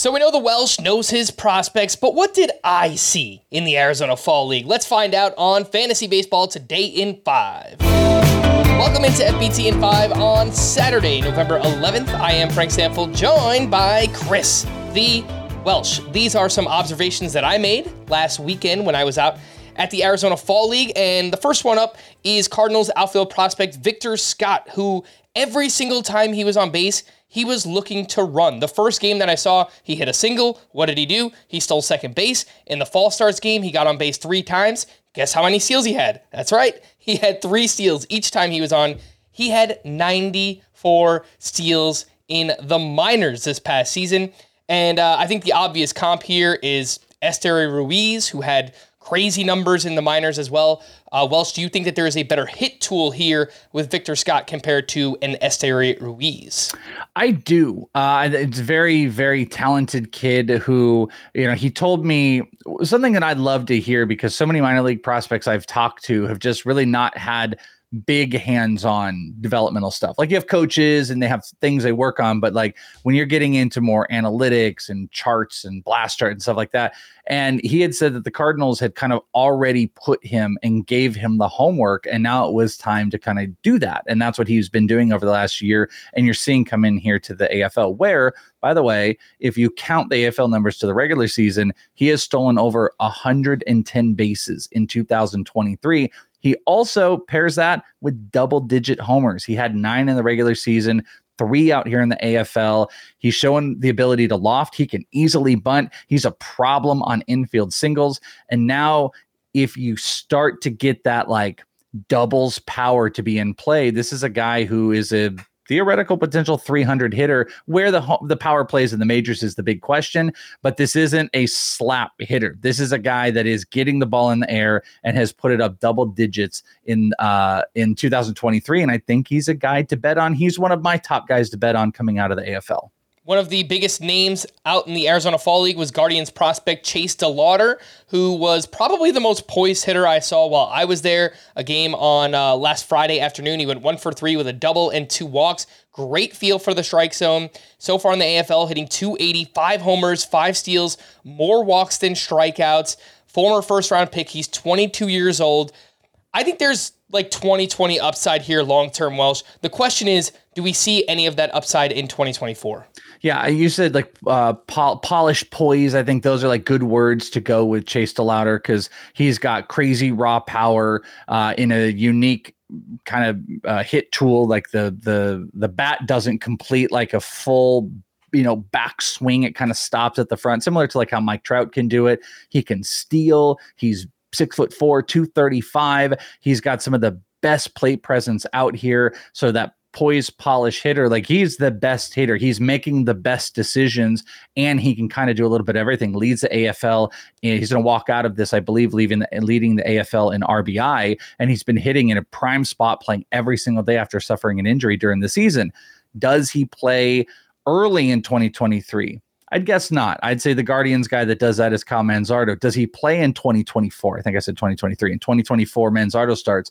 So we know the Welsh knows his prospects, but what did I see in the Arizona Fall League? Let's find out on Fantasy Baseball today in 5. Welcome into FBT in 5 on Saturday, November 11th. I am Frank Stampfl, joined by Chris, the Welsh. These are some observations that I made last weekend when I was out at the Arizona Fall League. And the first one up is Cardinals outfield prospect Victor Scott, who every single time he was on base, he was looking to run. The first game that I saw, he hit a single. What did he do? He stole second base. In the Fall Stars game, he got on base three times. Guess how many steals he had? That's right. He had three steals each time he was on. He had 94 steals in the minors this past season. And uh, I think the obvious comp here is Esteury Ruiz, who had crazy numbers in the minors as well. Uh, Welsh, do you think that there is a better hit tool here with Victor Scott compared to an Esteury Ruiz? I do. Uh, it's very, very talented kid who, you know, he told me something that I'd love to hear because so many minor league prospects I've talked to have just really not had – big hands-on developmental stuff. Like you have coaches and they have things they work on, but like when you're getting into more analytics and charts and blast chart and stuff like that. And he had said that the Cardinals had kind of already put him and gave him the homework, and now it was time to kind of do that. And that's what he's been doing over the last year. And you're seeing come in here to the AFL, where, by the way, if you count the AFL numbers to the regular season, he has stolen over 110 bases in 2023 he also pairs that with double digit homers. He had nine in the regular season, three out here in the AFL. He's showing the ability to loft. He can easily bunt. He's a problem on infield singles. And now, if you start to get that like doubles power to be in play, this is a guy who is a theoretical potential 300 hitter. Where the the power plays in the majors is the big question, but this isn't a slap hitter. This is a guy that is getting the ball in the air and has put it up double digits in uh, in 2023, and I think he's a guy to bet on. He's one of my top guys to bet on coming out of the AFL. One of the biggest names out in the Arizona Fall League was Guardians prospect Chase DeLauter, who was probably the most poised hitter I saw while I was there. A game on uh, last Friday afternoon. He went one for three with a double and two walks. Great feel for the strike zone. So far in the AFL, hitting 285 homers, five steals, more walks than strikeouts. Former first round pick. He's 22 years old. I think there's like 2020 upside here long term, Welsh. The question is, do we see any of that upside in 2024? Yeah, you said like uh, pol- polished poise. I think those are like good words to go with Chase DeLauter because he's got crazy raw power uh, in a unique kind of uh, hit tool. Like the the the bat doesn't complete like a full you know back swing. It kind of stops at the front, similar to like how Mike Trout can do it. He can steal. He's six foot four, two thirty five. He's got some of the best plate presence out here. So that poised, polish hitter. Like he's the best hitter. He's making the best decisions, and he can kind of do a little bit of everything. Leads the AFL. And eh, he's going to walk out of this, I believe, leaving the, leading the AFL in RBI, and he's been hitting in a prime spot, playing every single day after suffering an injury during the season. Does he play early in 2023? I'd guess not. I'd say the Guardians guy that does that is Kyle Manzardo. Does he play in 2024? I think I said 2023. In 2024, Manzardo starts.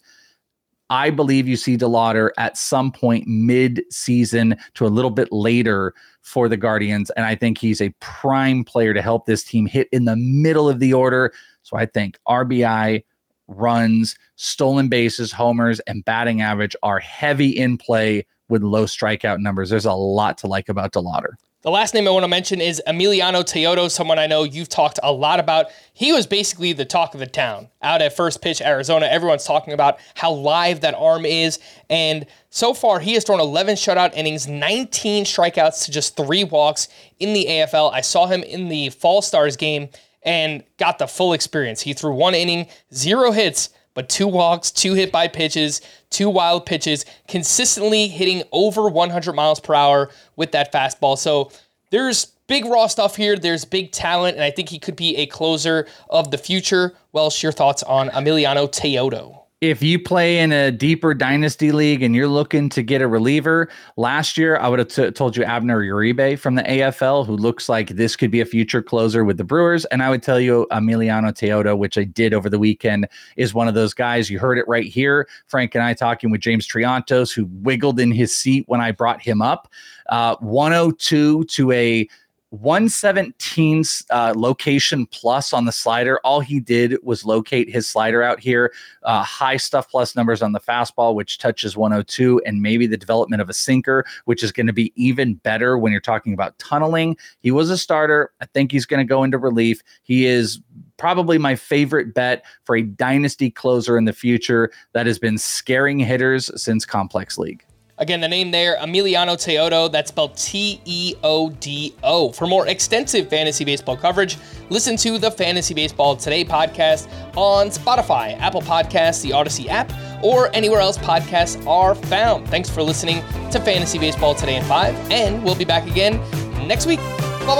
I believe you see DeLauter at some point mid season to a little bit later for the Guardians. And I think he's a prime player to help this team hit in the middle of the order. So I think RBI, runs, stolen bases, homers, and batting average are heavy in play with low strikeout numbers. There's a lot to like about DeLauter. The last name I want to mention is Emiliano Teodo, someone I know you've talked a lot about. He was basically the talk of the town out at First Pitch Arizona. Everyone's talking about how live that arm is. And so far, he has thrown 11 shutout innings, 19 strikeouts to just three walks in the AFL. I saw him in the Fall Stars game and got the full experience. He threw one inning, zero hits, but two walks, two hit by pitches, two wild pitches, consistently hitting over 100 miles per hour with that fastball. So there's big raw stuff here. There's big talent, and I think he could be a closer of the future. Welsh, your thoughts on Emiliano Teodo? If you play in a deeper dynasty league and you're looking to get a reliever, last year I would have t- told you Abner Uribe from the AFL, who looks like this could be a future closer with the Brewers. And I would tell you Emiliano Teodo, which I did over the weekend, is one of those guys. You heard it right here. Frank and I talking with James Triantos, who wiggled in his seat when I brought him up. Uh, 102 to a 117 uh, location plus on the slider. All he did was locate his slider out here. Uh, high stuff plus numbers on the fastball, which touches 102, and maybe the development of a sinker, which is going to be even better when you're talking about tunneling. He was a starter. I think he's going to go into relief. He is probably my favorite bet for a dynasty closer in the future that has been scaring hitters since Complex League. Again, the name there, Emiliano Teodo, that's spelled T E O D O. For more extensive fantasy baseball coverage, listen to the Fantasy Baseball Today podcast on Spotify, Apple Podcasts, the Audacy app, or anywhere else podcasts are found. Thanks for listening to Fantasy Baseball Today in 5, and we'll be back again next week. Bye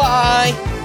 bye.